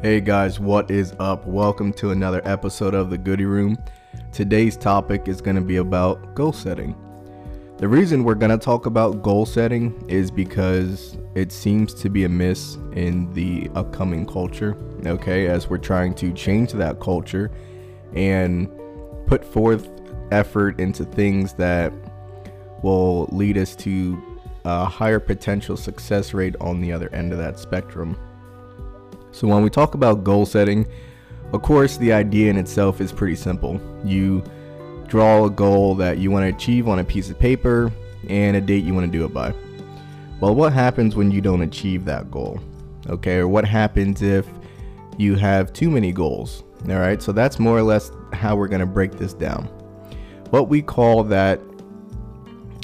Hey guys, what is up? Welcome to another episode of the Goody Room. Today's topic is going to be about goal setting. The reason we're going to talk about goal setting is because it seems to be a miss in the upcoming culture, okay, as we're trying to change that culture and put forth effort into things that will lead us to a higher potential success rate on the other end of that spectrum. So, when we talk about goal setting, of course, the idea in itself is pretty simple. You draw a goal that you want to achieve on a piece of paper and a date you want to do it by. Well, what happens when you don't achieve that goal? Okay, or what happens if you have too many goals? All right, so that's more or less how we're going to break this down. What we call that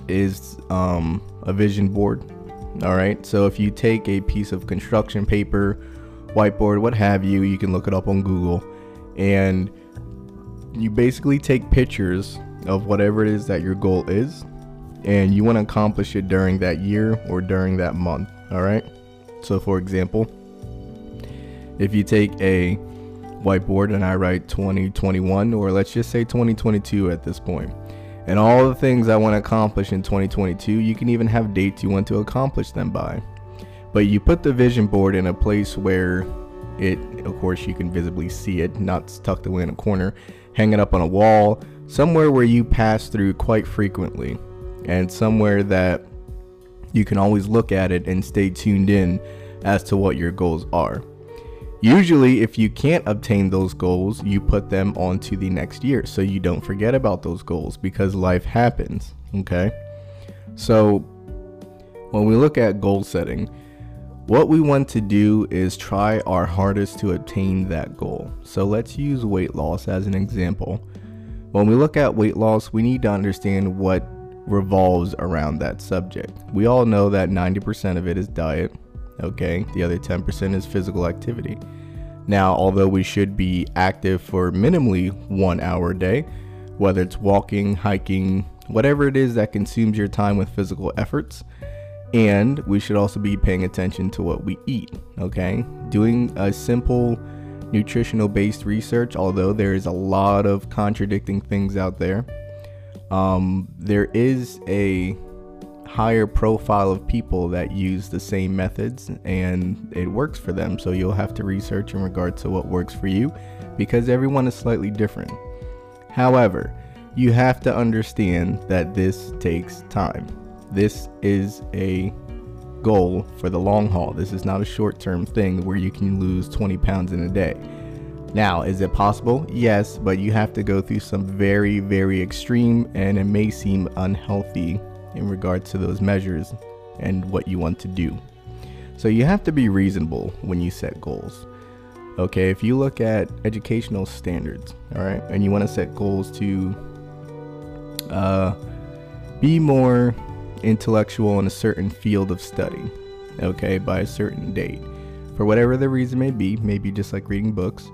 is um, a vision board. All right, so if you take a piece of construction paper, whiteboard, what have you. You can look it up on Google. And you basically take pictures of whatever it is that your goal is. And you want to accomplish it during that year or during that month. All right. So, for example, if you take a whiteboard and I write 2021, or let's just say 2022 at this point, and all the things I want to accomplish in 2022, you can even have dates you want to accomplish them by. But you put the vision board in a place where it, of course, you can visibly see it, not tucked away in a corner, hanging up on a wall, somewhere where you pass through quite frequently, and somewhere that you can always look at it and stay tuned in as to what your goals are. Usually, if you can't obtain those goals, you put them onto the next year so you don't forget about those goals because life happens. Okay. So, when we look at goal setting, what we want to do is try our hardest to obtain that goal. So let's use weight loss as an example. When we look at weight loss, we need to understand what revolves around that subject. We all know that 90% of it is diet, okay? The other 10% is physical activity. Now, although we should be active for minimally one hour a day, whether it's walking, hiking, whatever it is that consumes your time with physical efforts, and we should also be paying attention to what we eat, okay? Doing a simple nutritional based research, although there is a lot of contradicting things out there, um, there is a higher profile of people that use the same methods and it works for them. So you'll have to research in regard to what works for you because everyone is slightly different. However, you have to understand that this takes time this is a goal for the long haul. This is not a short term thing where you can lose 20 pounds in a day. Now, is it possible? Yes, but you have to go through some very, very extreme and it may seem unhealthy in regard to those measures and what you want to do. So you have to be reasonable when you set goals. Okay, if you look at educational standards, all right, and you want to set goals to uh, be more intellectual in a certain field of study, okay, by a certain date. For whatever the reason may be, maybe just like reading books,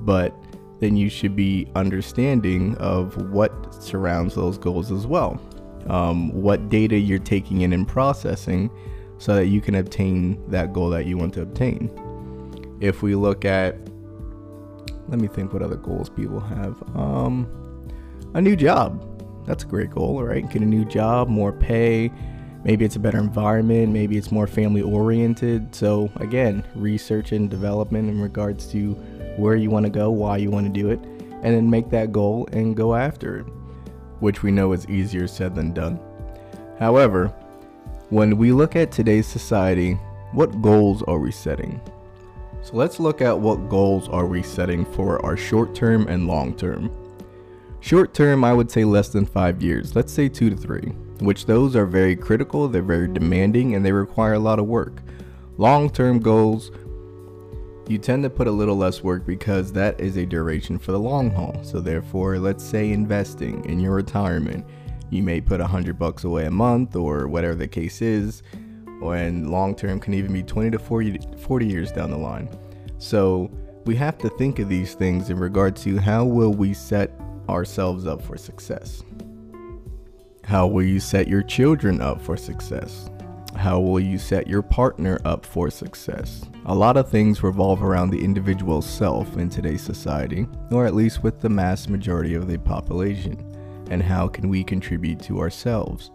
but then you should be understanding of what surrounds those goals as well. Um, what data you're taking in and processing so that you can obtain that goal that you want to obtain. If we look at, let me think what other goals people have. Um, a new job that's a great goal, right? Get a new job, more pay. Maybe it's a better environment. Maybe it's more family oriented. So, again, research and development in regards to where you want to go, why you want to do it, and then make that goal and go after it, which we know is easier said than done. However, when we look at today's society, what goals are we setting? So let's look at what goals are we setting for our short term and long term. Short term, I would say less than five years, let's say two to three, which those are very critical, they're very demanding, and they require a lot of work. Long term goals, you tend to put a little less work because that is a duration for the long haul. So, therefore, let's say investing in your retirement, you may put a hundred bucks away a month or whatever the case is, and long term can even be 20 to 40, 40 years down the line. So, we have to think of these things in regard to how will we set ourselves up for success? How will you set your children up for success? How will you set your partner up for success? A lot of things revolve around the individual self in today's society, or at least with the mass majority of the population. And how can we contribute to ourselves?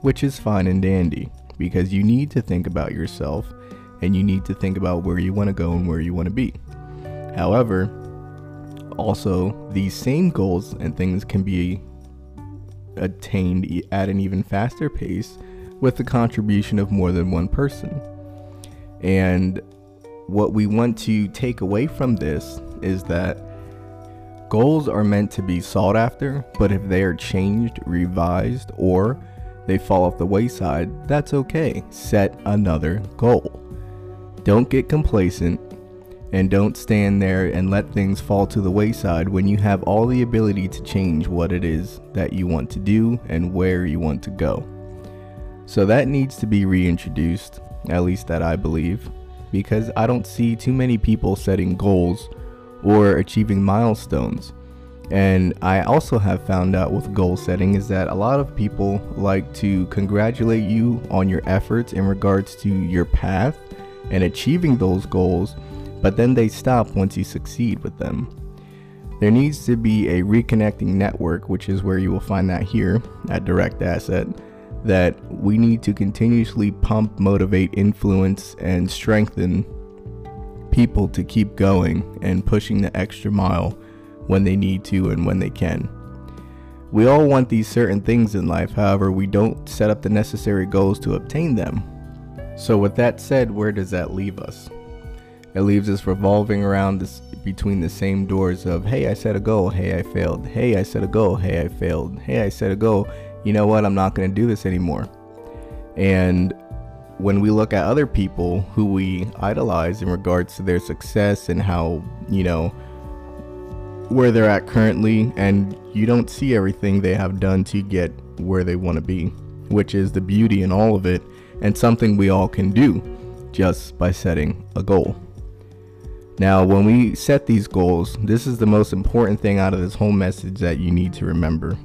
Which is fine and dandy, because you need to think about yourself and you need to think about where you want to go and where you want to be. However, also, these same goals and things can be attained at an even faster pace with the contribution of more than one person. And what we want to take away from this is that goals are meant to be sought after, but if they are changed, revised, or they fall off the wayside, that's okay. Set another goal. Don't get complacent and don't stand there and let things fall to the wayside when you have all the ability to change what it is that you want to do and where you want to go. So that needs to be reintroduced, at least that I believe, because I don't see too many people setting goals or achieving milestones. And I also have found out with goal setting is that a lot of people like to congratulate you on your efforts in regards to your path and achieving those goals, but then they stop once you succeed with them. There needs to be a reconnecting network, which is where you will find that here at Direct Asset that we need to continuously pump, motivate, influence, and strengthen people to keep going and pushing the extra mile when they need to and when they can. We all want these certain things in life, however, we don't set up the necessary goals to obtain them. So, with that said, where does that leave us? It leaves us revolving around this between the same doors of, hey, I set a goal, hey, I failed, hey, I set a goal, hey, I failed, hey, I set a goal, you know what, I'm not going to do this anymore. And when we look at other people who we idolize in regards to their success and how, you know, where they're at currently, and you don't see everything they have done to get where they want to be, which is the beauty in all of it, and something we all can do just by setting a goal. Now, when we set these goals, this is the most important thing out of this whole message that you need to remember.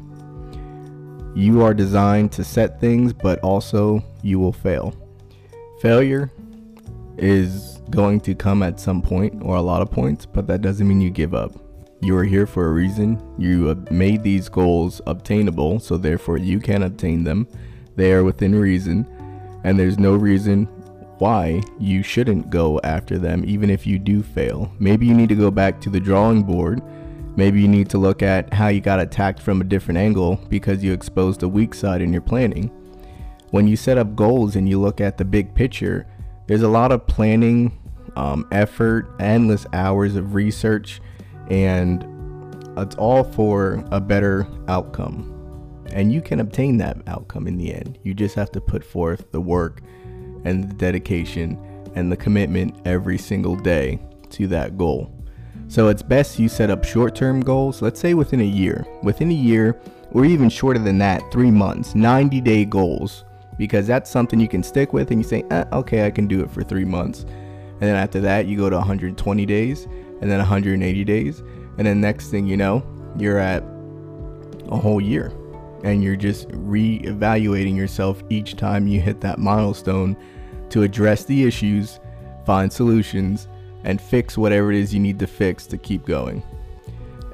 You are designed to set things, but also you will fail. Failure is going to come at some point or a lot of points, but that doesn't mean you give up. You are here for a reason. You have made these goals obtainable, so therefore you can obtain them. They are within reason, and there's no reason why you shouldn't go after them, even if you do fail. Maybe you need to go back to the drawing board Maybe you need to look at how you got attacked from a different angle because you exposed a weak side in your planning. When you set up goals and you look at the big picture, there's a lot of planning, um, effort, endless hours of research, and it's all for a better outcome. And you can obtain that outcome in the end. You just have to put forth the work and the dedication and the commitment every single day to that goal. So it's best you set up short term goals, let's say within a year. Within a year, or even shorter than that, three months, 90 day goals, because that's something you can stick with and you say, eh, okay, I can do it for three months. And then after that, you go to 120 days, and then 180 days. And then next thing you know, you're at a whole year. And you're just re evaluating yourself each time you hit that milestone to address the issues, find solutions, and fix whatever it is you need to fix to keep going.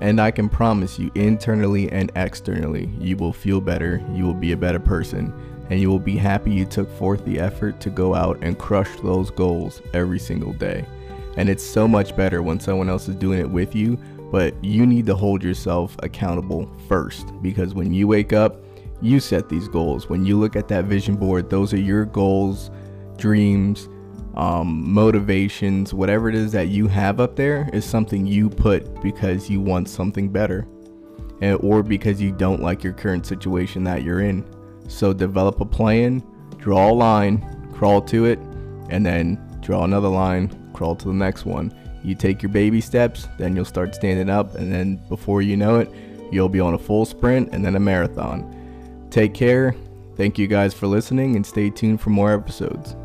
And I can promise you, internally and externally, you will feel better, you will be a better person, and you will be happy you took forth the effort to go out and crush those goals every single day. And it's so much better when someone else is doing it with you, but you need to hold yourself accountable first because when you wake up, you set these goals. When you look at that vision board, those are your goals, dreams, um, motivations, whatever it is that you have up there is something you put because you want something better or because you don't like your current situation that you're in. So develop a plan, draw a line, crawl to it, and then draw another line, crawl to the next one. You take your baby steps, then you'll start standing up, and then before you know it, you'll be on a full sprint and then a marathon. Take care. Thank you guys for listening and stay tuned for more episodes.